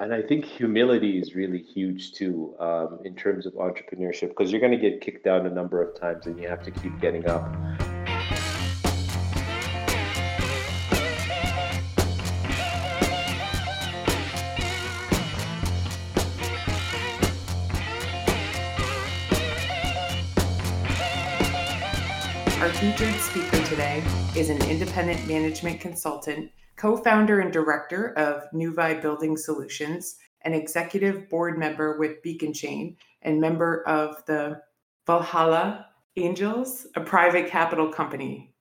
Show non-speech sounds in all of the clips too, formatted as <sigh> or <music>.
and I think humility is really huge too um, in terms of entrepreneurship because you're going to get kicked down a number of times and you have to keep getting up. Our featured speaker today is an independent management consultant co founder and director of Nuvei Building Solutions, an executive board member with Beacon Chain, and member of the Valhalla Angels, a private capital company.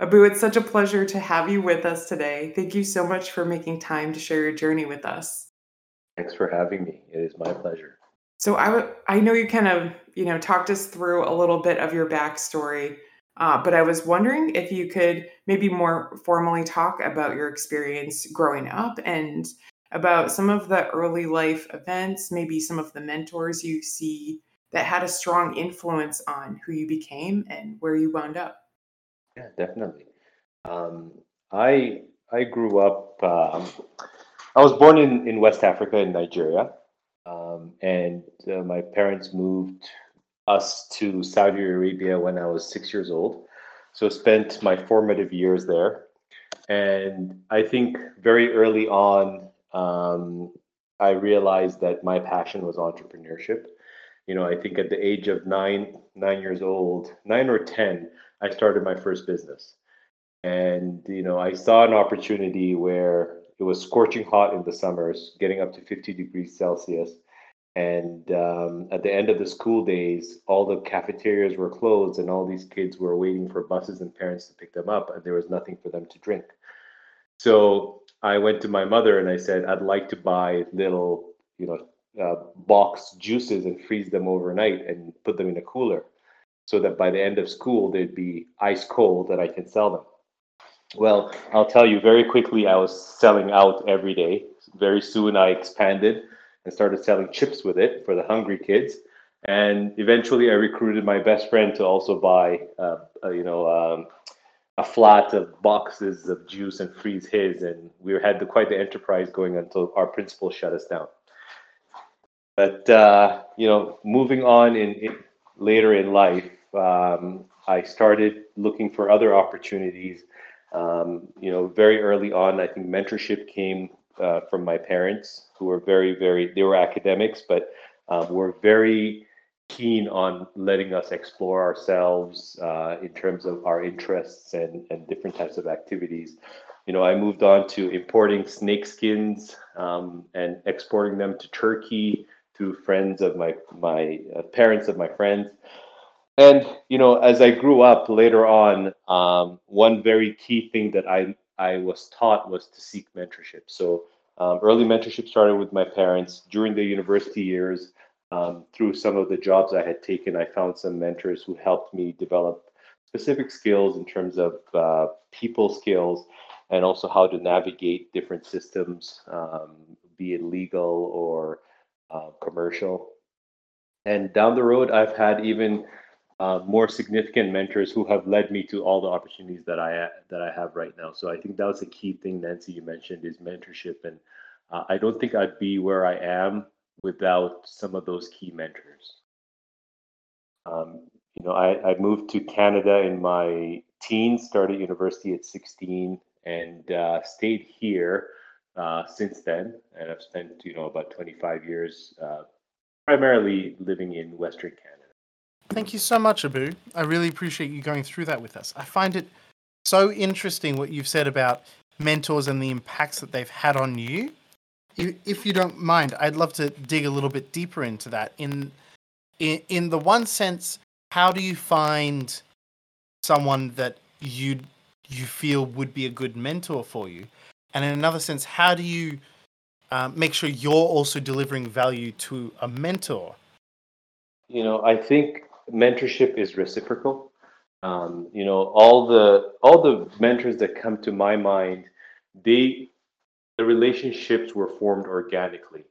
Abu, it's such a pleasure to have you with us today. Thank you so much for making time to share your journey with us. Thanks for having me. It is my pleasure. So I, w- I know you kind of you know talked us through a little bit of your backstory, uh, but I was wondering if you could maybe more formally talk about your experience growing up and about some of the early life events, maybe some of the mentors you see that had a strong influence on who you became and where you wound up. Yeah, definitely. Um, I I grew up. Um, I was born in, in West Africa in Nigeria, um, and uh, my parents moved us to Saudi Arabia when I was six years old. So spent my formative years there. And I think very early on, um, I realized that my passion was entrepreneurship. You know, I think at the age of nine, nine years old, nine or 10, I started my first business. And, you know, I saw an opportunity where it was scorching hot in the summers, getting up to 50 degrees Celsius and um, at the end of the school days, all the cafeterias were closed, and all these kids were waiting for buses and parents to pick them up, and there was nothing for them to drink. So I went to my mother and I said, I'd like to buy little, you know, uh, box juices and freeze them overnight and put them in a cooler so that by the end of school they'd be ice cold that I can sell them. Well, I'll tell you very quickly, I was selling out every day. Very soon I expanded and started selling chips with it for the hungry kids. And eventually, I recruited my best friend to also buy, uh, you know, um, a flat of boxes of juice and freeze his. And we had the, quite the enterprise going until our principal shut us down. But uh, you know, moving on in, in later in life, um, I started looking for other opportunities. Um, you know, very early on, I think mentorship came uh, from my parents who were very, very, they were academics, but um, were very keen on letting us explore ourselves uh, in terms of our interests and, and different types of activities. You know, I moved on to importing snake skins um, and exporting them to Turkey to friends of my my uh, parents of my friends. And you know, as I grew up later on, um, one very key thing that I I was taught was to seek mentorship. So um, early mentorship started with my parents during the university years. Um, through some of the jobs I had taken, I found some mentors who helped me develop specific skills in terms of uh, people skills and also how to navigate different systems, um, be it legal or uh, commercial. And down the road, I've had even uh, more significant mentors who have led me to all the opportunities that I that I have right now. So I think that was a key thing, Nancy, you mentioned is mentorship, and uh, I don't think I'd be where I am without some of those key mentors. Um, you know, I, I moved to Canada in my teens, started university at 16, and uh, stayed here uh, since then. And I've spent, you know, about 25 years uh, primarily living in Western Canada. Thank you so much, Abu. I really appreciate you going through that with us. I find it so interesting what you've said about mentors and the impacts that they've had on you. If you don't mind, I'd love to dig a little bit deeper into that. In in, in the one sense, how do you find someone that you you feel would be a good mentor for you? And in another sense, how do you uh, make sure you're also delivering value to a mentor? You know, I think mentorship is reciprocal. Um, you know, all the all the mentors that come to my mind, they the relationships were formed organically.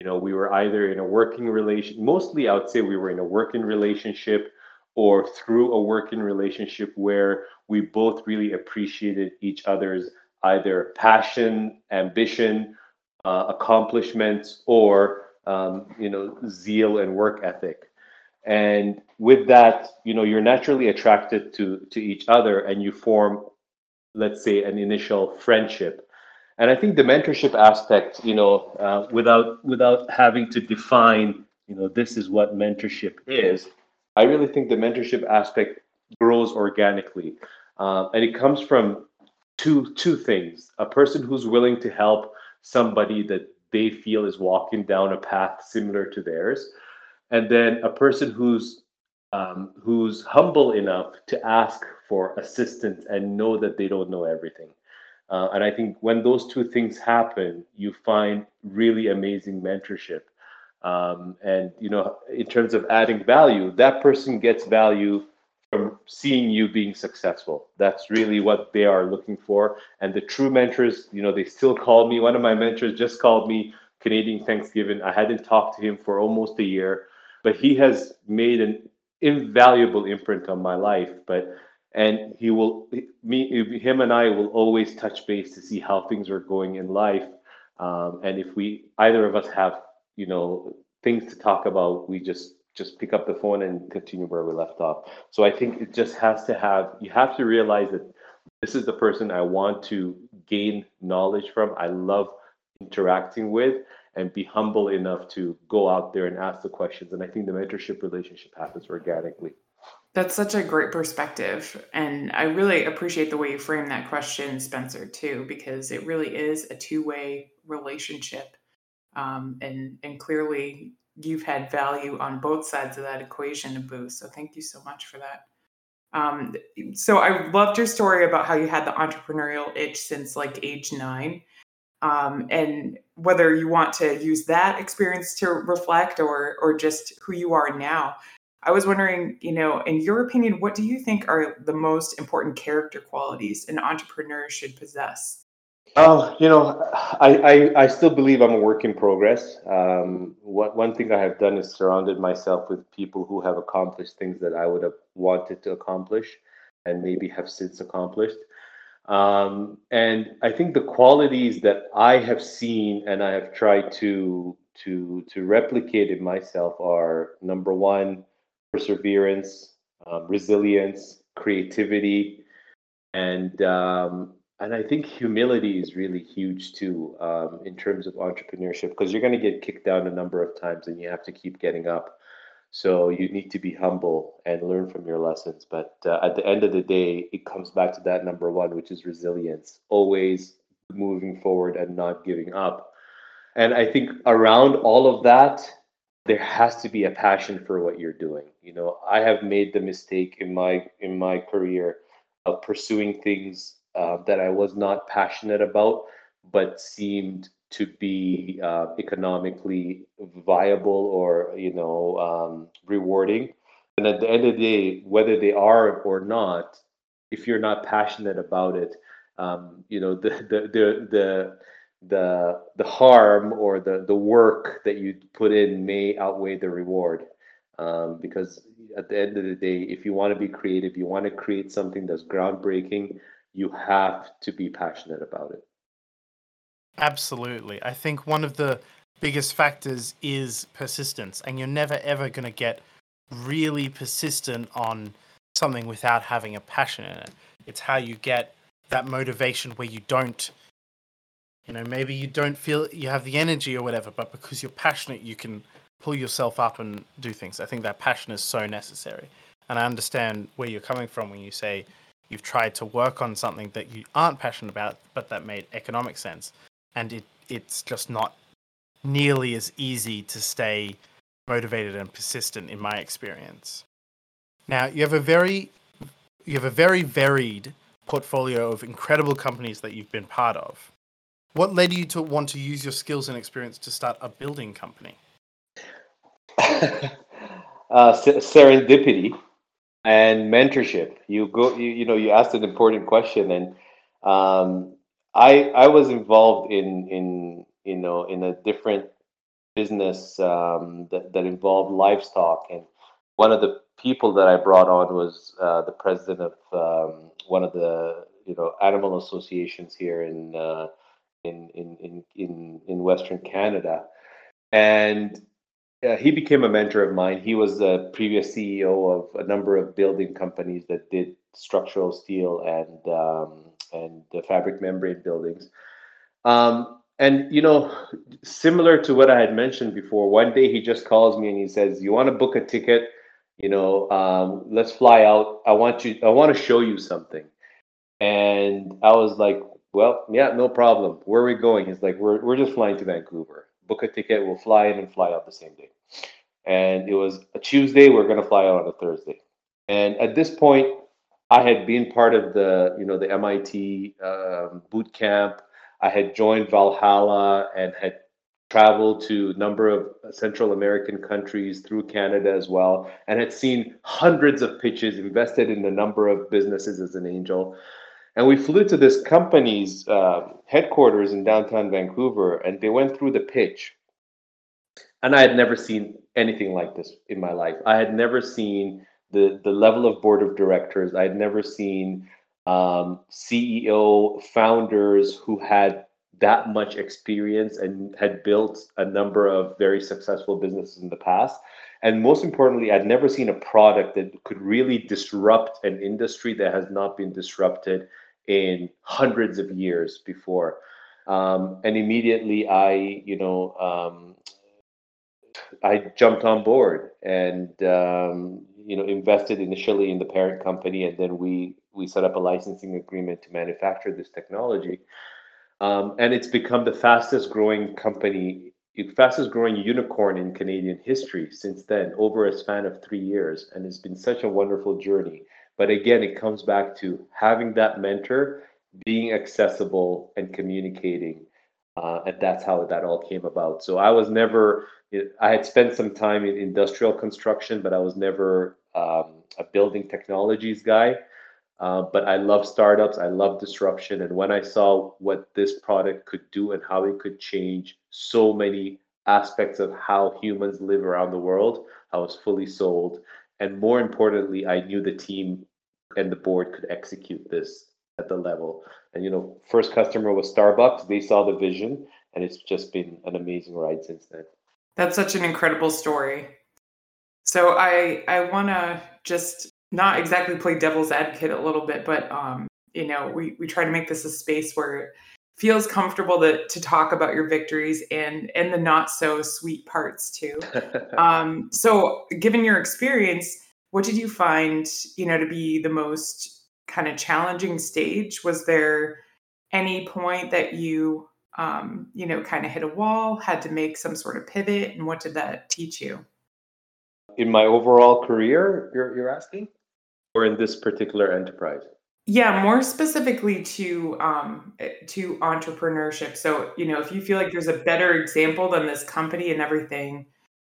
You know, we were either in a working relation, mostly I would say we were in a working relationship or through a working relationship where we both really appreciated each other's either passion, ambition, uh, accomplishments or um, you know zeal and work ethic and with that you know you're naturally attracted to to each other and you form let's say an initial friendship. And i think the mentorship aspect you know uh, without without having to define you know this is what mentorship is i really think the mentorship aspect grows organically. Uh, and it comes from two two things. A person who's willing to help somebody that they feel is walking down a path similar to theirs and then a person who's um, who's humble enough to ask for assistance and know that they don't know everything uh, and i think when those two things happen you find really amazing mentorship um, and you know in terms of adding value that person gets value from seeing you being successful. That's really what they are looking for. And the true mentors, you know, they still call me. One of my mentors just called me Canadian Thanksgiving. I hadn't talked to him for almost a year, but he has made an invaluable imprint on my life. But and he will me him and I will always touch base to see how things are going in life. Um, and if we either of us have you know things to talk about, we just just pick up the phone and continue where we left off. So I think it just has to have, you have to realize that this is the person I want to gain knowledge from. I love interacting with and be humble enough to go out there and ask the questions. And I think the mentorship relationship happens organically. That's such a great perspective. And I really appreciate the way you frame that question, Spencer, too, because it really is a two way relationship. Um, and, and clearly, you've had value on both sides of that equation, Abu. So thank you so much for that. Um, so I loved your story about how you had the entrepreneurial itch since like age nine. Um, and whether you want to use that experience to reflect or or just who you are now. I was wondering, you know, in your opinion, what do you think are the most important character qualities an entrepreneur should possess? Uh, you know, I, I, I still believe I'm a work in progress. Um, what, one thing I have done is surrounded myself with people who have accomplished things that I would have wanted to accomplish and maybe have since accomplished. Um, and I think the qualities that I have seen and I have tried to to to replicate in myself are number one, perseverance, um, resilience, creativity, and um, and I think humility is really huge too um, in terms of entrepreneurship because you're going to get kicked down a number of times and you have to keep getting up. So you need to be humble and learn from your lessons. But uh, at the end of the day, it comes back to that number one, which is resilience, always moving forward and not giving up. And I think around all of that, there has to be a passion for what you're doing. You know, I have made the mistake in my in my career of pursuing things uh, that I was not passionate about, but seemed to be uh, economically viable or you know um, rewarding. And at the end of the day, whether they are or not, if you're not passionate about it, um, you know the the the the the the harm or the the work that you put in may outweigh the reward um, because at the end of the day if you want to be creative you want to create something that's groundbreaking you have to be passionate about it. Absolutely. I think one of the biggest factors is persistence, and you're never ever going to get really persistent on something without having a passion in it. It's how you get that motivation where you don't, you know, maybe you don't feel you have the energy or whatever, but because you're passionate, you can pull yourself up and do things. I think that passion is so necessary. And I understand where you're coming from when you say, you've tried to work on something that you aren't passionate about, but that made economic sense, and it it's just not nearly as easy to stay motivated and persistent in my experience. Now, you have a very you have a very varied portfolio of incredible companies that you've been part of. What led you to want to use your skills and experience to start a building company? <laughs> uh, serendipity and mentorship. You go, you, you know, you asked an important question, and um, I I was involved in in you know in a different business um, that that involved livestock, and one of the people that I brought on was uh, the president of um, one of the you know animal associations here in uh, in in in in, in Western Canada, and uh, he became a mentor of mine. He was the previous CEO of a number of building companies that did structural steel and um, and the fabric membrane buildings. Um, and you know, similar to what I had mentioned before, one day he just calls me and he says, "You want to book a ticket? You know, um, let's fly out. I want you. I want to show you something." And I was like, "Well, yeah, no problem. Where are we going?" He's like, "We're we're just flying to Vancouver. Book a ticket. We'll fly in and fly out the same day." And it was a Tuesday. We're going to fly out on a Thursday. And at this point, I had been part of the you know the MIT um, boot camp I had joined Valhalla and had traveled to a number of Central American countries through Canada as well, and had seen hundreds of pitches, invested in a number of businesses as an angel. And we flew to this company's uh, headquarters in downtown Vancouver, and they went through the pitch. And I had never seen anything like this in my life. I had never seen the, the level of board of directors. I had never seen um, CEO founders who had that much experience and had built a number of very successful businesses in the past. And most importantly, I'd never seen a product that could really disrupt an industry that has not been disrupted in hundreds of years before. Um, and immediately, I, you know, um, I jumped on board and um, you know invested initially in the parent company, and then we we set up a licensing agreement to manufacture this technology. Um, and it's become the fastest growing company, fastest growing unicorn in Canadian history since then, over a span of three years. And it's been such a wonderful journey. But again, it comes back to having that mentor, being accessible, and communicating. Uh, and that's how that all came about. So I was never, I had spent some time in industrial construction, but I was never um, a building technologies guy. Uh, but I love startups. I love disruption. And when I saw what this product could do and how it could change so many aspects of how humans live around the world, I was fully sold. And more importantly, I knew the team and the board could execute this at the level. And you know, first customer was Starbucks. They saw the vision, and it's just been an amazing ride since then. That's such an incredible story. So I I want to just not exactly play devil's advocate a little bit, but um, you know, we we try to make this a space where it feels comfortable to to talk about your victories and and the not so sweet parts too. <laughs> um, so, given your experience, what did you find, you know, to be the most kind of challenging stage? Was there any point that you um, you know, kind of hit a wall, had to make some sort of pivot, and what did that teach you? In my overall career, you're, you're asking? or in this particular enterprise? Yeah, more specifically to um, eh, to entrepreneurship. So, you know, if you feel like there's a better example than this company and everything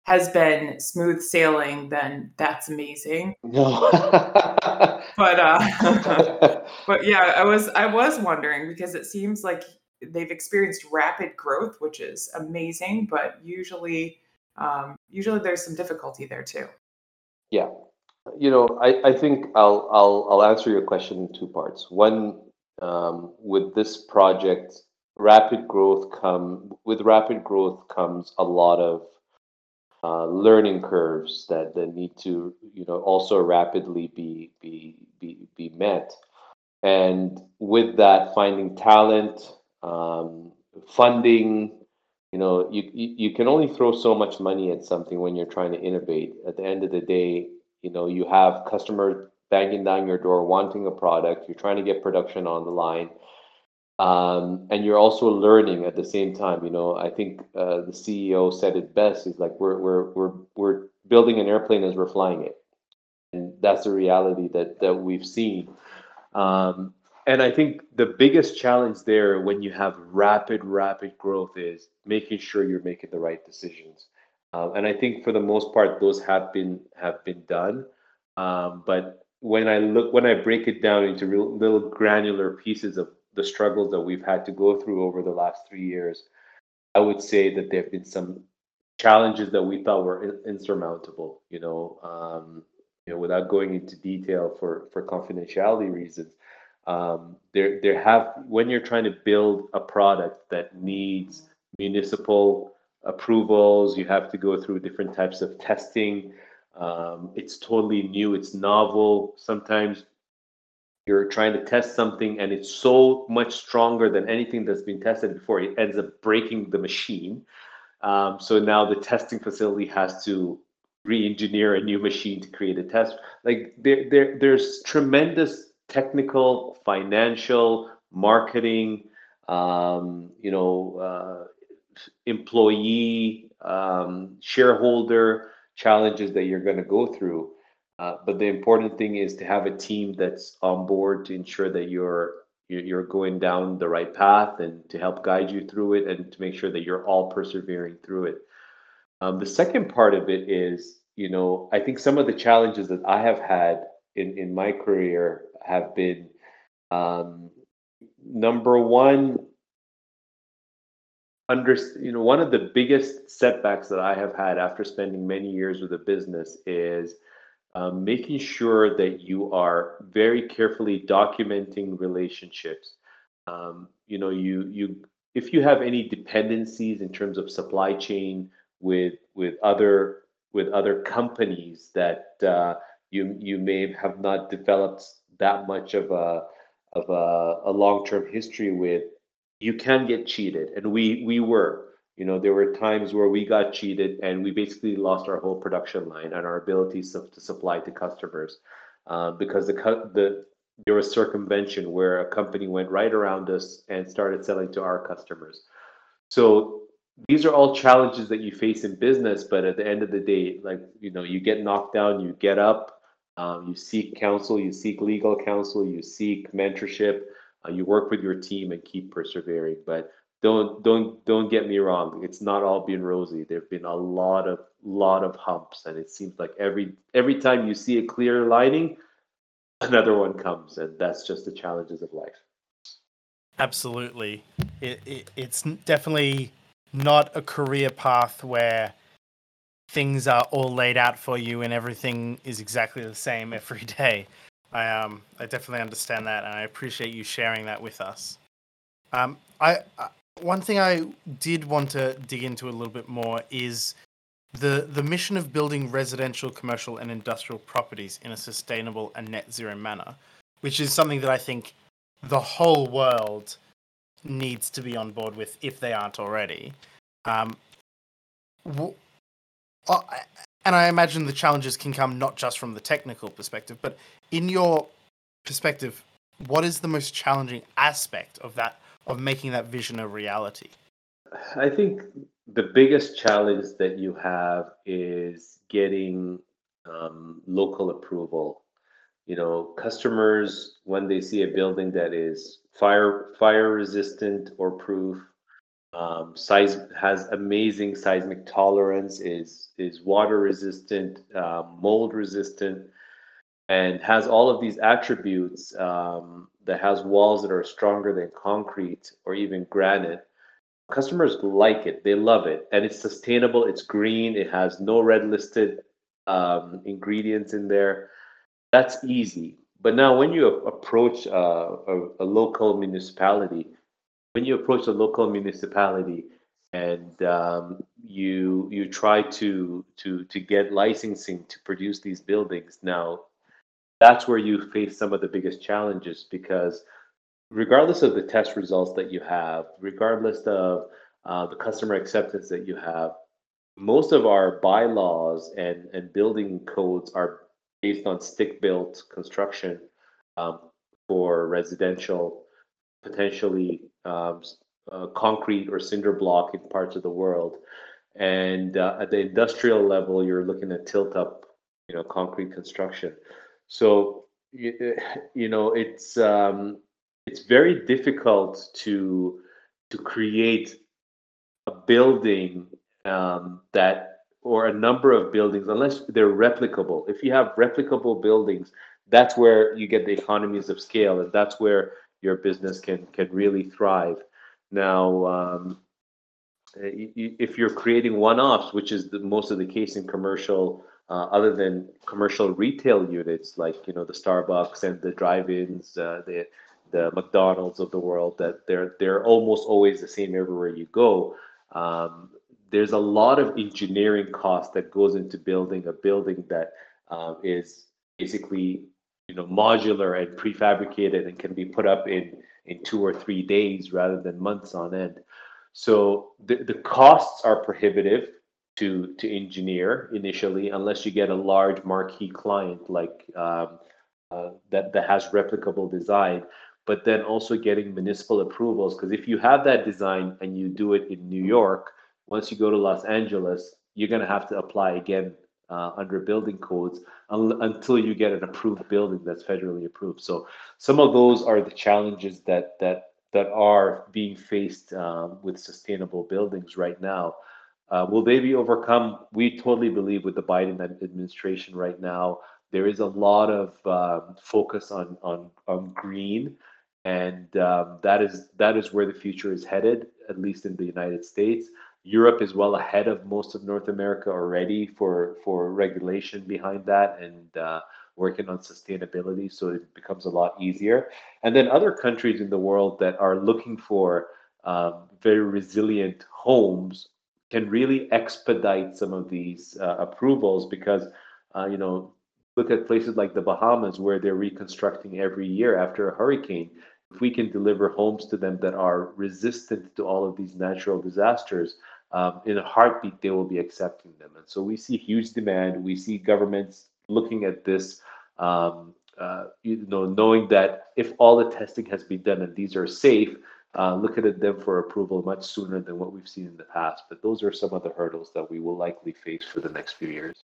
has been smooth sailing, then that's amazing. No. <laughs> but uh, <laughs> but yeah, I was I was wondering because it seems like they've experienced rapid growth, which is amazing, but usually um, usually there's some difficulty there too. Yeah, you know, I, I think I'll, I'll, I'll answer your question in two parts. One, um, with this project, rapid growth come with rapid growth comes a lot of uh, learning curves that, that need to, you know, also rapidly be be be be met. And with that, finding talent, um, funding, you know, you, you you can only throw so much money at something when you're trying to innovate. At the end of the day, you know you have customers banging down your door wanting a product you're trying to get production on the line um, and you're also learning at the same time you know i think uh, the ceo said it best he's like we're, we're we're we're building an airplane as we're flying it. And that's the reality that that we've seen. Um, and i think the biggest challenge there when you have rapid rapid growth is making sure you're making the right decisions. Uh, and I think for the most part, those have been have been done. Um, but when I look, when I break it down into real, little granular pieces of the struggles that we've had to go through over the last three years, I would say that there have been some challenges that we thought were insurmountable. You know, um, you know, without going into detail for for confidentiality reasons. um, there there have when you're trying to build a product that needs municipal approvals, you have to go through different types of testing. Um, it's totally new, it's novel. Sometimes you're trying to test something and it's so much stronger than anything that's been tested before, it ends up breaking the machine. Um, so now the testing facility has to re-engineer a new machine to create a test. Like there, there, there's tremendous technical, financial, marketing, um, you know, uh, employee, um, shareholder challenges that you're going to go through. Uh, but the important thing is to have a team that's on board to ensure that you're you're going down the right path and to help guide you through it and to make sure that you're all persevering through it. Um, the second part of it is, you know, I think some of the challenges that I have had in in my career have been um, number one under you know one of the biggest setbacks that i have had after spending many years with a business is um, making sure that you are very carefully documenting relationships. Um, you know you you if you have any dependencies in terms of supply chain with with other with other companies that uh, you you may have not developed that much of a of a, a long-term history with you can get cheated. And we we were you know there were times where we got cheated and we basically lost our whole production line and our ability to, supply to customers uh, because the the there was circumvention where a company went right around us and started selling to our customers so these are all challenges that you face in business but at the end of the day like you know you get knocked down you get up um, you seek counsel you seek legal counsel you seek mentorship uh, you work with your team and keep persevering. But don't don't don't get me wrong. It's not all been rosy. There've been a lot of lot of humps, and it seems like every every time you see a clear lining, <laughs> another one comes, and that's just the challenges of life. Absolutely, it, it it's definitely not a career path where things are all laid out for you and everything is exactly the same <laughs> every day. I um I definitely understand that, and I appreciate you sharing that with us. Um, I, one thing I did want to dig into a little bit more is the the mission of building residential, commercial, and industrial properties in a sustainable and net zero manner, which is something that I think the whole world needs to be on board with if they aren't already. Um, w- uh, and I imagine the challenges can come not just from the technical perspective, but in your perspective, what is the most challenging aspect of that of making that vision a reality? I think the biggest challenge that you have is getting um, local approval. You know, customers when they see a building that is fire fire resistant or proof, um, size has amazing seismic tolerance, is is water resistant, uh, mold resistant and has all of these attributes um, that has walls that are stronger than concrete or even granite customers like it. They love it. And it's sustainable. It's green. It has no red listed um, ingredients in there. That's easy. But now when you approach uh, a, a, local municipality when you approach a local municipality and um, you you try to to to get licensing to produce these buildings now that's where you face some of the biggest challenges because regardless of the test results that you have, regardless of uh, the customer acceptance that you have, most of our bylaws and, and building codes are based on stick built construction um, for residential, potentially um, uh, concrete or cinder block in parts of the world. And uh, at the industrial level, you're looking at tilt up, you know, concrete construction. So you, you know it's um, it's very difficult to to create a building um, that or a number of buildings unless they're replicable. If you have replicable buildings, that's where you get the economies of scale, and that's where your business can can really thrive. Now, um, if you're creating one-offs, which is the, most of the case in commercial uh, other than commercial retail units like you know the Starbucks and the drive-ins, uh, the the McDonald's of the world that they're they're almost always the same everywhere you go. Um, there's a lot of engineering cost that goes into building a building that um, is basically you know modular and prefabricated and can be put up in in two or three days rather than months on end. So the, the costs are prohibitive to to engineer initially, unless you get a large marquee client like um, uh, that that has replicable design. But then also getting municipal approvals, because if you have that design and you do it in New York, once you go to Los Angeles, you're going to have to apply again uh, under building codes un- until you get an approved building that's federally approved. So some of those are the challenges that that that are being faced um, with sustainable buildings right now. Uh, will they be overcome? We totally believe with the Biden administration right now, there is a lot of uh, focus on on on green, and um, that is that is where the future is headed, at least in the United States. Europe is well ahead of most of North America already for for regulation behind that and uh, working on sustainability, so it becomes a lot easier. And then other countries in the world that are looking for um, very resilient homes can really expedite some of these uh, approvals because uh, you know look at places like the Bahamas where they're reconstructing every year after a hurricane. If we can deliver homes to them that are resistant to all of these natural disasters, um, in a heartbeat they will be accepting them. And so we see huge demand. We see governments looking at this, um, uh, you know, knowing that if all the testing has been done and these are safe, uh, looking at them for approval much sooner than what we've seen in the past. But those are some of the hurdles that we will likely face for the next few years.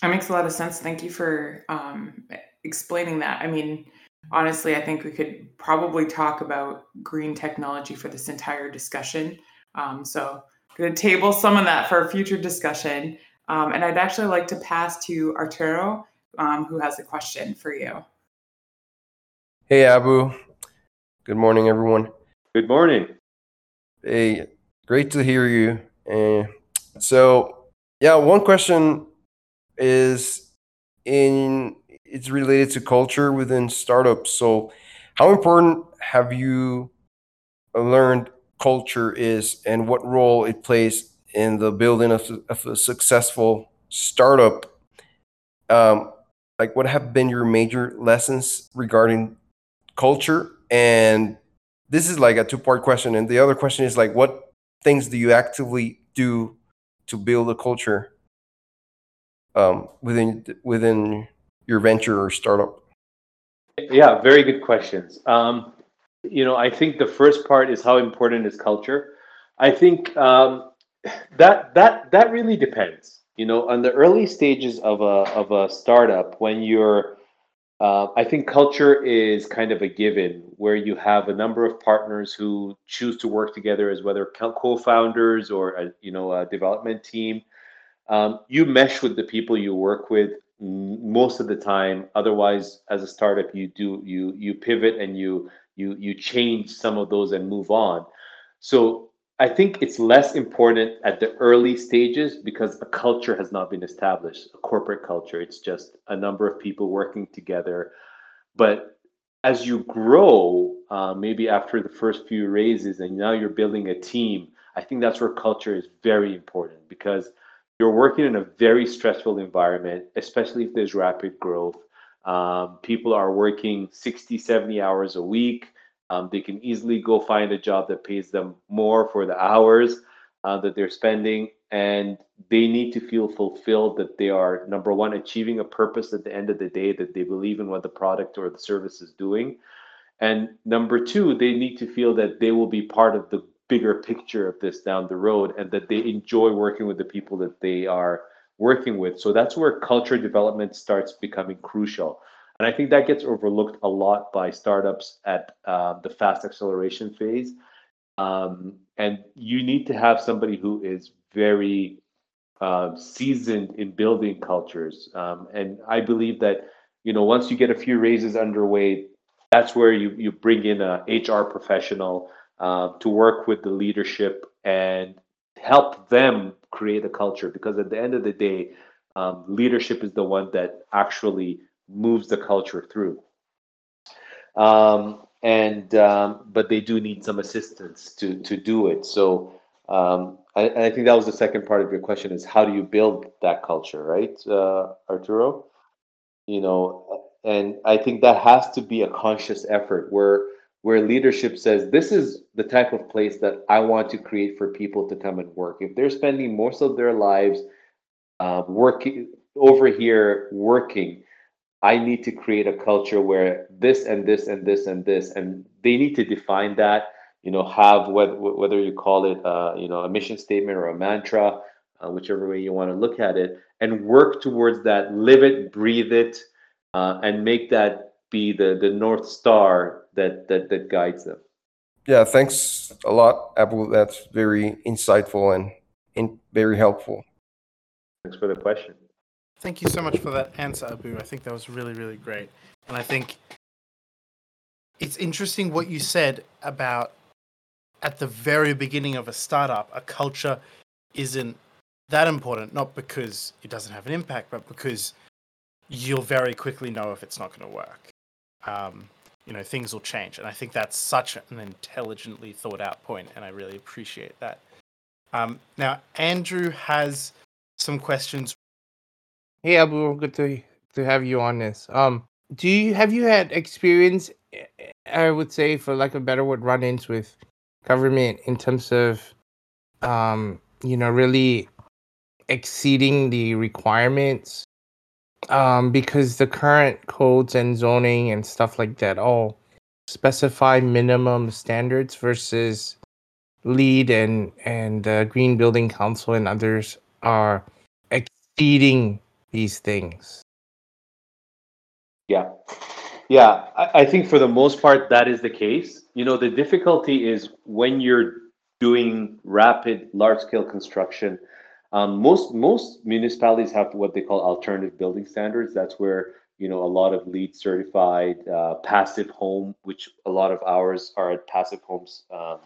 That makes a lot of sense. Thank you for um, explaining that. I mean, honestly, I think we could probably talk about green technology for this entire discussion. Um, so, going to table some of that for a future discussion. Um, and I'd actually like to pass to Arturo, um, who has a question for you. Hey, Abu. Good morning, everyone. Good morning. Hey, great to hear you. And so, yeah, one question is in it's related to culture within startups. So, how important have you learned culture is, and what role it plays in the building of, of a successful startup? Um, like, what have been your major lessons regarding culture? And this is like a two part question, and the other question is like, what things do you actively do to build a culture um, within within your venture or startup? Yeah, very good questions. Um, you know, I think the first part is how important is culture. I think um, that that that really depends. You know, on the early stages of a of a startup, when you're uh, I think culture is kind of a given where you have a number of partners who choose to work together as whether co-founders or a, you know a development team. Um, you mesh with the people you work with most of the time. Otherwise as a startup you do you you pivot and you you you change some of those and move on. So i think it's less important at the early stages because a culture has not been established a corporate culture it's just a number of people working together but as you grow uh, maybe after the first few raises and now you're building a team i think that's where culture is very important because you're working in a very stressful environment, especially if there's rapid growth. Um, people are working 60, 70 hours a week. Um, they can easily go find a job that pays them more for the hours uh, that they're spending. And they need to feel fulfilled that they are, number one, achieving a purpose at the end of the day, that they believe in what the product or the service is doing. And number two, they need to feel that they will be part of the bigger picture of this down the road and that they enjoy working with the people that they are working with. So that's where culture development starts becoming crucial. And I think that gets overlooked a lot by startups at uh, the fast acceleration phase. Um, and you need to have somebody who is very uh, seasoned in building cultures. Um, and I believe that, you know, once you get a few raises underway, that's where you, you bring in a HR professional uh, to work with the leadership and help them create a culture because at the end of the day um, leadership is the one that actually moves the culture through um, and um, but they do need some assistance to to do it. So um, I, I think that was the second part of your question: is how do you build that culture, right, uh, Arturo? You know, and I think that has to be a conscious effort where where leadership says this is the type of place that I want to create for people to come and work. If they're spending most of their lives uh, working over here, working, I need to create a culture where this and this and this and this, and they need to define that. You know, have whether whether you call it, uh, you know, a mission statement or a mantra, uh, whichever way you want to look at it, and work towards that. Live it, breathe it, uh, and make that be the the north star that that that guides them. Yeah, thanks a lot, Abu. That's very insightful and, and very helpful. Thanks for the question. Thank you so much for that answer, Abu. I think that was really, really great. And I think it's interesting what you said about at the very beginning of a startup, a culture isn't that important, not because it doesn't have an impact, but because you'll very quickly know if it's not going to work. Um, you know, things will change. And I think that's such an intelligently thought out point, and I really appreciate that. Um, now, Andrew has some questions Hey Abu, good to to have you on this. Um, do you have you had experience? eh, I would say, for like a better word, run-ins with government in terms of, um, you know, really exceeding the requirements. Um, because the current codes and zoning and stuff like that all specify minimum standards versus LEED and and uh, green building council and others are exceeding these things. Yeah. Yeah. I, I think for the most part, that is the case. You know, the difficulty is when you're doing rapid, large scale construction. Um, most most municipalities have what they call alternative building standards. That's where you know a lot of LEED certified uh, passive home, which a lot of ours are at passive homes um,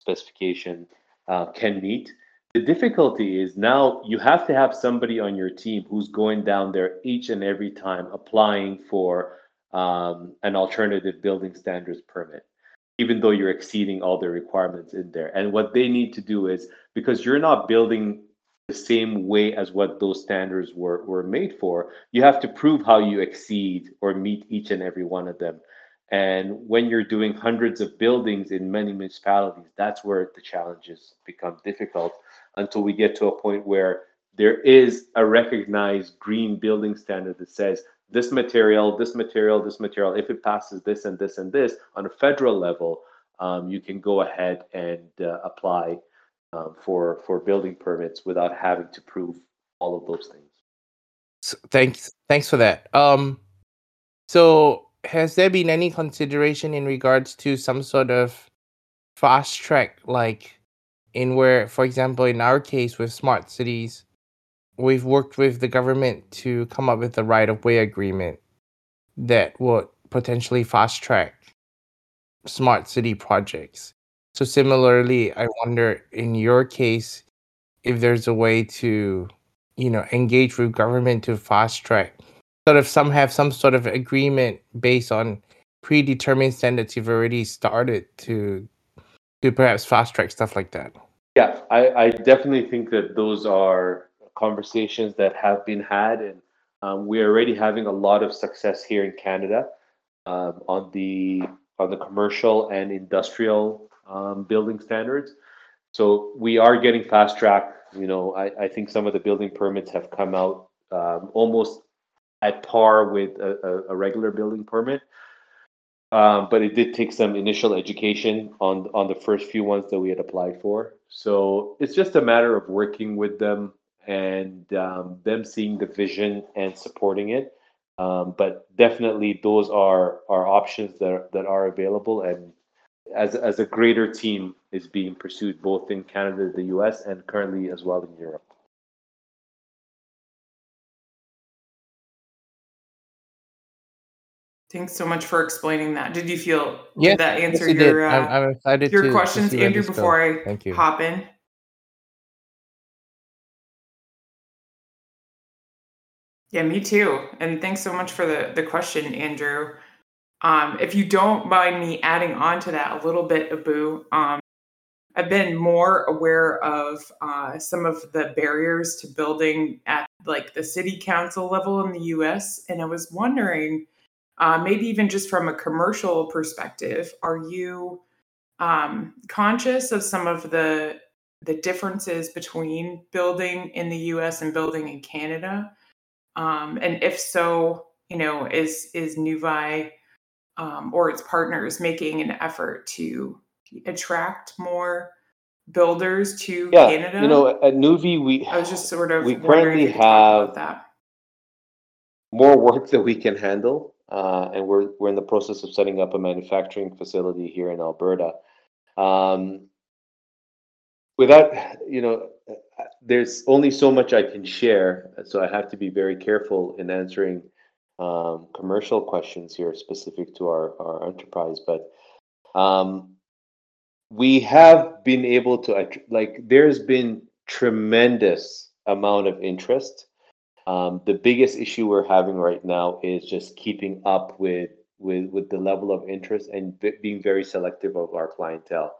specification, uh, can meet. The difficulty is now you have to have somebody on your team who's going down there each and every time applying for um, an alternative building standards permit, even though you're exceeding all the requirements in there. And what they need to do is because you're not building the same way as what those standards were, were made for, you have to prove how you exceed or meet each and every one of them. And when you're doing hundreds of buildings in many municipalities, that's where the challenges become difficult until we get to a point where there is a recognized green building standard that says this material, this material, this material, if it passes this and this and this on a federal level, um, you can go ahead and uh, apply um, for for building permits without having to prove all of those things. So thanks, thanks for that. Um, so has there been any consideration in regards to some sort of fast track, like in where, for example, in our case with smart cities, we've worked with the government to come up with a right of way agreement that would potentially fast track smart city projects. So similarly, I wonder in your case if there's a way to, you know, engage with government to fast track. Sort of some have some sort of agreement based on predetermined standards you've already started to to perhaps fast track stuff like that. Yeah, I, I definitely think that those are conversations that have been had, and um, we're already having a lot of success here in Canada um, on the on the commercial and industrial um, building standards. So we are getting fast track. You know, I, I think some of the building permits have come out um, almost at par with a, a, a regular building permit. Um, but it did take some initial education on on the first few ones that we had applied for. So it's just a matter of working with them and um, them seeing the vision and supporting it. Um, but definitely, those are are options that are, that are available, and as as a greater team is being pursued both in Canada, the U.S., and currently as well in Europe. Thanks so much for explaining that. Did you feel Yeah, that answer Yes, your I'm, uh, I'm excited your to, to questions, where Andrew? Before I Thank you. hop in. Yeah, me too. And thanks so much for the the question, Andrew. Um, if you don't mind me adding on to that a little bit, Abu, um, I've been more aware of uh, some of the barriers to building at like the city council level in the U.S. And I was wondering, uh, maybe even just from a commercial perspective, are you um, conscious of some of the the differences between building in the U.S. and building in Canada? Um, and if so, you know, is is Nuvei um, or its partners making an effort to attract more builders to Yeah, Canada? you know, at Nuvi, we I was just sort of we currently if you could talk have that. more work that we can handle, and we're we're in the process of setting up a manufacturing facility here in Alberta. Um, without, you know, uh, there's only so much I can share, so I have to be very careful in answering um, commercial questions here specific to our our enterprise. But um, we have been able to like there's been tremendous amount of interest um, the biggest issue we're having right now is just keeping up with with with the level of interest and b- being very selective of our clientele.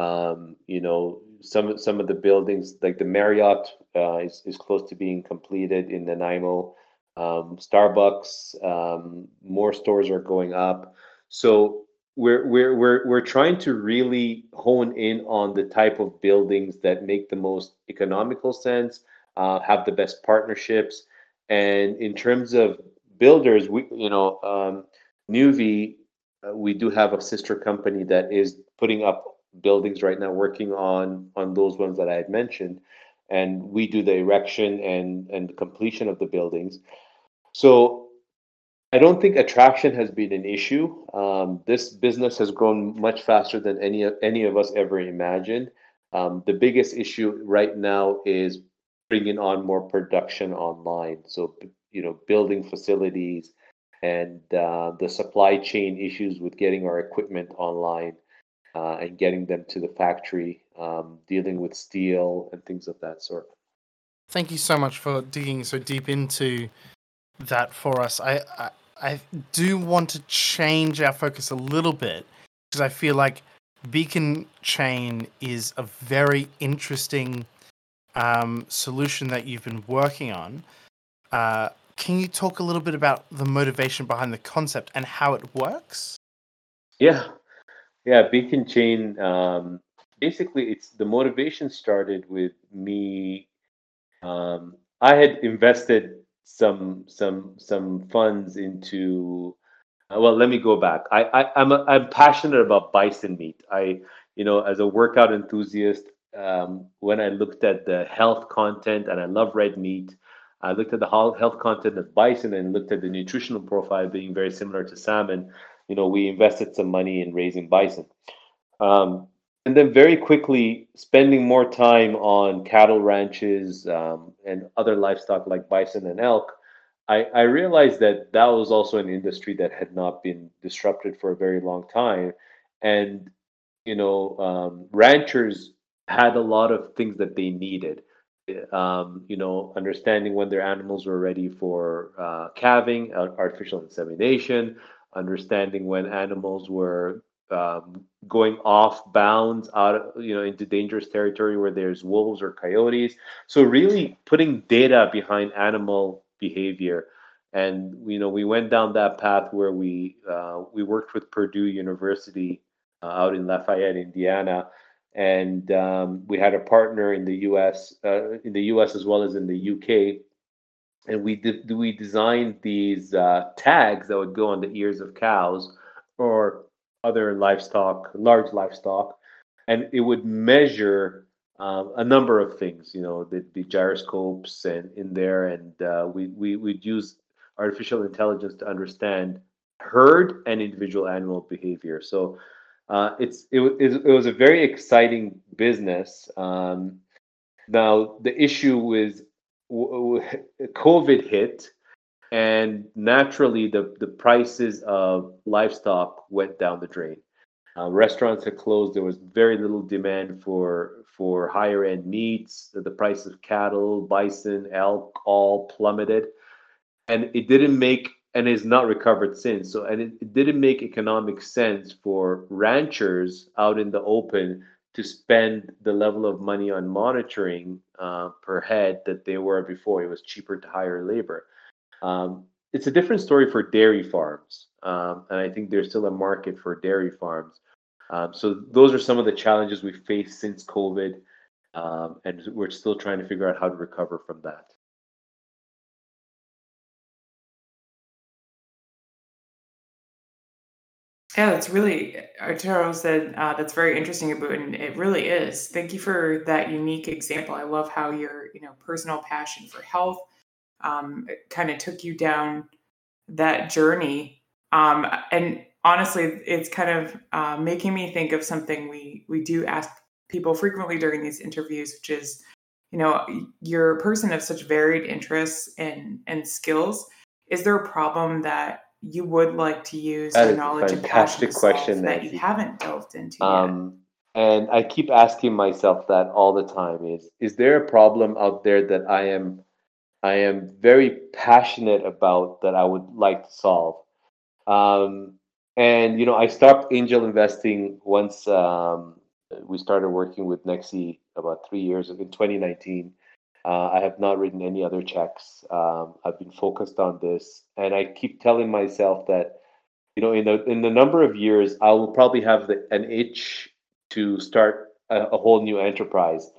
Um, you know some some of the buildings like the marriott uh, is, is close to being completed in nanaimo. Um, starbucks um, more stores are going up. So we're we're we're we're trying to really hone in on the type of buildings that make the most economical sense, uh, have the best partnerships, and in terms of builders, we you know um, Nuvi, uh, we do have a sister company that is putting up buildings right now, working on on those ones that I had mentioned, and we do the erection and and completion of the buildings. So I don't think attraction has been an issue. Um, this business has grown much faster than any any of us ever imagined. Um, the biggest issue right now is bringing on more production online. So you know, building facilities and uh, the supply chain issues with getting our equipment online uh, and getting them to the factory, um, dealing with steel and things of that sort. Thank you so much for digging so deep into that for us. I, I I do want to change our focus a little bit because I feel like Beacon Chain is a very interesting um, solution that you've been working on. Uh, can you talk a little bit about the motivation behind the concept and how it works? Yeah, yeah. Beacon Chain. Um, basically, it's the motivation started with me. Um, I had invested some some some funds into. uh, Well, let me go back. I, I I'm a, I'm passionate about bison meat. I you know as a workout enthusiast, um, when I looked at the health content and I love red meat. I looked at the health content of bison and looked at the nutritional profile being very similar to salmon you know, we invested some money in raising bison. Um, and then very quickly, spending more time on cattle ranches um, and other livestock like bison and elk, I, I realized that that was also an industry that had not been disrupted for a very long time. And, you know, um, ranchers had a lot of things that they needed. Um, you know, understanding when their animals were ready for uh, calving, uh, artificial insemination, understanding when animals were um, going off bounds out of, you know into dangerous territory where there's wolves or coyotes so really putting data behind animal behavior and you know we went down that path where we uh, we worked with purdue university uh, out in lafayette indiana and um, we had a partner in the us uh, in the us as well as in the uk and we we designed these uh, tags that would go on the ears of cows or other livestock, large livestock, and it would measure um, a number of things. You know, the, the gyroscopes and in there, and uh, we we would use artificial intelligence to understand herd and individual animal behavior. So uh, it's it, it, it was a very exciting business. Um, now the issue was w- w- <laughs> COVID hit, and naturally the the prices of livestock went down the drain. Uh, restaurants had closed. There was very little demand for for higher end meats. The, the price of cattle, bison, elk all plummeted, and it didn't make and is not recovered since. So, and it, it didn't make economic sense for ranchers out in the open to spend the level of money on monitoring uh, per head that they were before. It was cheaper to hire labor. Um, it's a different story for dairy farms, um, and I think there's still a market for dairy farms. Um, so those are some of the challenges we faced since COVID, um, and we're still trying to figure out how to recover from that. Yeah, that's really Arturo said uh, that's very interesting about, and it really is. Thank you for that unique example. I love how your you know personal passion for health um, kind of took you down that journey. Um, and honestly, it's kind of uh, making me think of something we we do ask people frequently during these interviews, which is, you know, you're a person of such varied interests and and skills. Is there a problem that you would like to use That your knowledge and passion fantastic to solve question, that you haven't delved into yet? Um, and I keep asking myself that all the time: is is there a problem out there that I am I am very passionate about that I would like to solve? Um, and you know, I stopped angel investing once um, we started working with Nexii about three years in 2019. Uh, I have not written any other checks. Um, I've been focused on this, and I keep telling myself that you know, in the in the number of years, I will probably have the, an itch to start a, a whole new enterprise.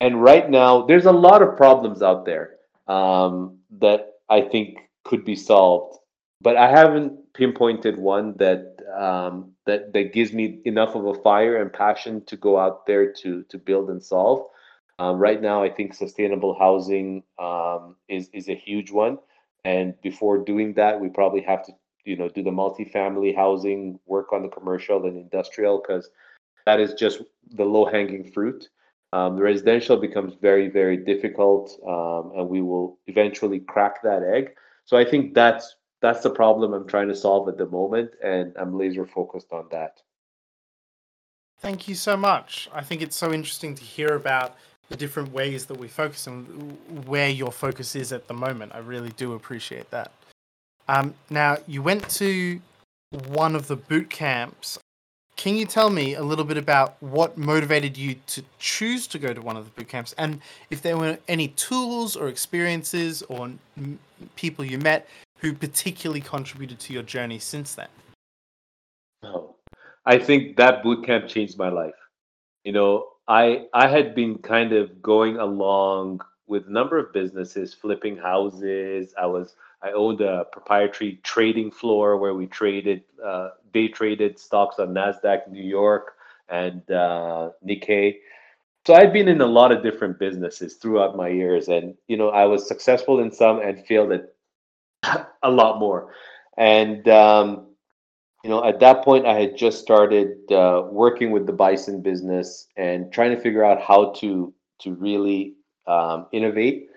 And right now, there's a lot of problems out there um, that I think could be solved, but I haven't pinpointed one that um, that that gives me enough of a fire and passion to go out there to to build and solve. Um, right now, I think sustainable housing um, is is a huge one, and before doing that, we probably have to you know do the multifamily housing, work on the commercial and industrial because that is just the low hanging fruit. Um, the residential becomes very very difficult, um, and we will eventually crack that egg. So I think that's that's the problem I'm trying to solve at the moment, and I'm laser focused on that. Thank you so much. I think it's so interesting to hear about the different ways that we focus and where your focus is at the moment. I really do appreciate that. Um, now, you went to one of the boot camps. Can you tell me a little bit about what motivated you to choose to go to one of the boot camps and if there were any tools or experiences or m- people you met who particularly contributed to your journey since then? Oh, I think that boot camp changed my life. You know, I I had been kind of going along with a number of businesses, flipping houses. I was I owned a proprietary trading floor where we traded uh, day traded stocks on Nasdaq, New York, and uh, Nikkei. So I'd been in a lot of different businesses throughout my years, and you know I was successful in some and failed at <clears throat> a lot more. And um, you know, at that point, I had just started uh, working with the bison business and trying to figure out how to to really um, innovate.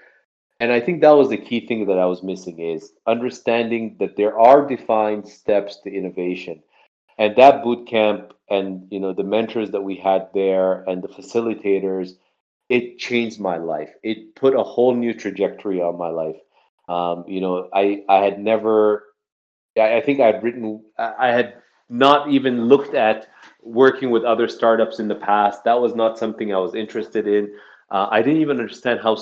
And I think that was the key thing that I was missing is understanding that there are defined steps to innovation. And that boot camp and you know the mentors that we had there and the facilitators, it changed my life. It put a whole new trajectory on my life. Um, you know, I I had never I I think I'd written, I I had not even looked at working with other startups in the past. That was not something I was interested in. Uh, I didn't even understand how,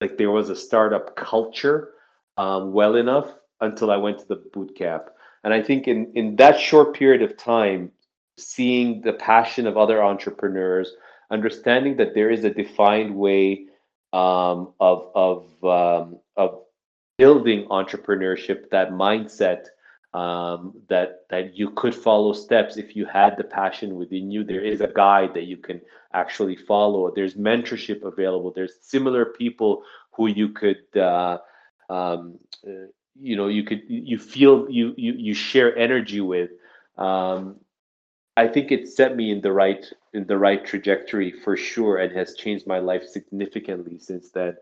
like, there was a startup culture um, well enough until I went to the boot camp. And I think in in that short period of time, seeing the passion of other entrepreneurs, understanding that there is a defined way um, of of um, of building entrepreneurship, that mindset um, that that you could follow steps if you had the passion within you. There is a guide that you can actually follow. There's mentorship available. There's similar people who you could. Uh, um, uh, you know, you could you feel you you you share energy with. Um, I think it set me in the right in the right trajectory for sure, and has changed my life significantly since then.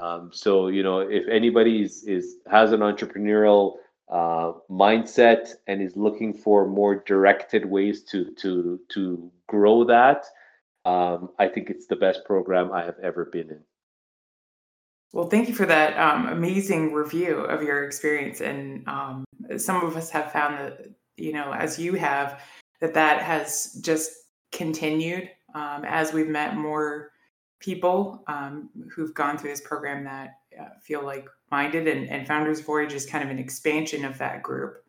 Um, so you know, if anybody is, is has an entrepreneurial uh, mindset and is looking for more directed ways to to to grow that, um, I think it's the best program I have ever been in. Well, thank you for that um, amazing review of your experience. And um, some of us have found that, you know, as you have, that that has just continued um, as we've met more people um, who've gone through this program that uh, feel like minded. And, and, Founders Voyage is kind of an expansion of that group,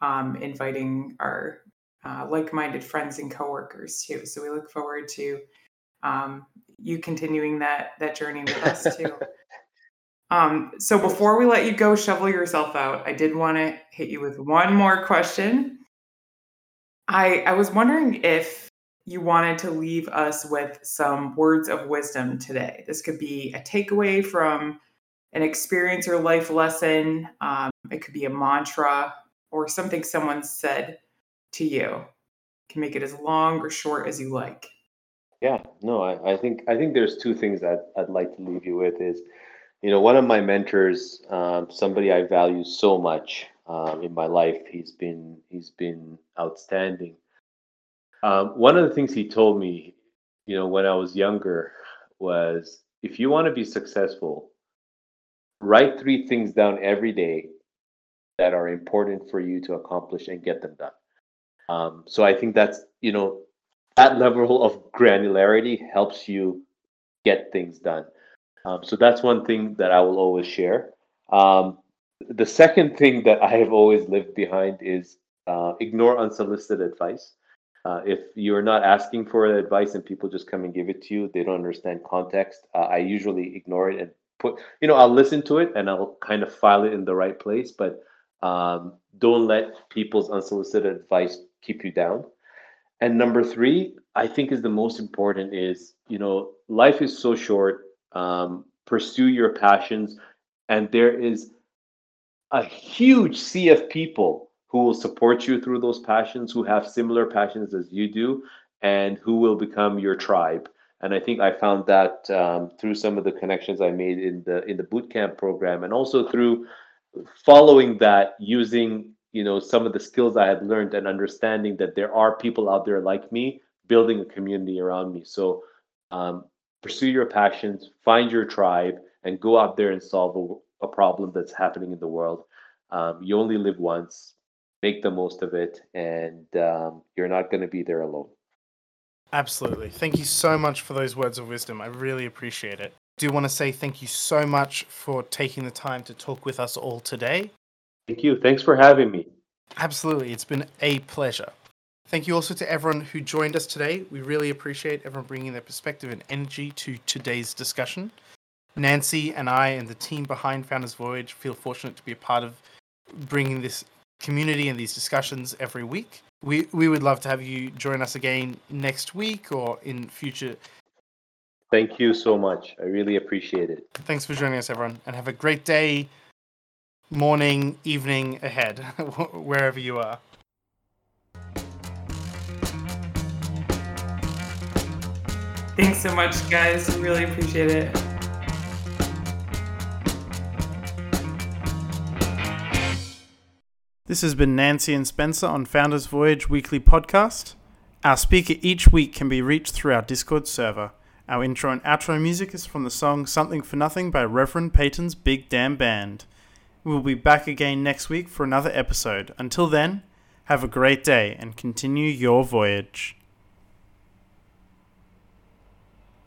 um, inviting our uh, like minded friends and coworkers too. So we look forward to um, you continuing that that journey with us too. <laughs> Um, so before we let you go shovel yourself out, I did want to hit you with one more question. I I was wondering if you wanted to leave us with some words of wisdom today. This could be a takeaway from an experience or life lesson. Um, it could be a mantra or something someone said to you. You can make it as long or short as you like. Yeah, no, I, I think I think there's two things that I'd like to leave you with is you know, one of my mentors, um, somebody I value so much um, in my life. He's been he's been outstanding. Um, one of the things he told me, you know, when I was younger, was if you want to be successful, write three things down every day that are important for you to accomplish and get them done. Um, so I think that's you know that <laughs> level of granularity helps you get things done. Um, so that's one thing that I will always share. Um, the second thing that I have always lived behind is uh, ignore unsolicited advice. Uh, if you're not asking for advice and people just come and give it to you, they don't understand context. Uh, I usually ignore it and put, you know, I'll listen to it and I'll kind of file it in the right place, but um, don't let people's unsolicited advice keep you down. And number three, I think is the most important is, you know, life is so short um, pursue your passions, and there is a huge sea of people who will support you through those passions, who have similar passions as you do, and who will become your tribe. And I think I found that um, through some of the connections I made in the in the bootcamp program, and also through following that, using you know some of the skills I had learned and understanding that there are people out there like me building a community around me. So um, pursue your passions, find your tribe, and go out there and solve a, a problem that's happening in the world. Um, you only live once. Make the most of it, and um, you're not going to be there alone. Absolutely. Thank you so much for those words of wisdom. I really appreciate it. I do want to say thank you so much for taking the time to talk with us all today. Thank you. Thanks for having me. Absolutely. It's been a pleasure. Thank you also to everyone who joined us today. We really appreciate everyone bringing their perspective and energy to today's discussion. Nancy and I and the team behind Founders Voyage feel fortunate to be a part of bringing this community and these discussions every week. We we would love to have you join us again next week or in future. Thank you so much. I really appreciate it. Thanks for joining us, everyone, and have a great day, morning, evening ahead, <laughs> wherever you are. Thanks so much, guys. Really appreciate it. This has been Nancy and Spencer on Founders Voyage Weekly Podcast. Our speaker each week can be reached through our Discord server. Our intro and outro music is from the song Something for Nothing by Reverend Peyton's Big Damn Band. We'll be back again next week for another episode. Until then, have a great day and continue your voyage.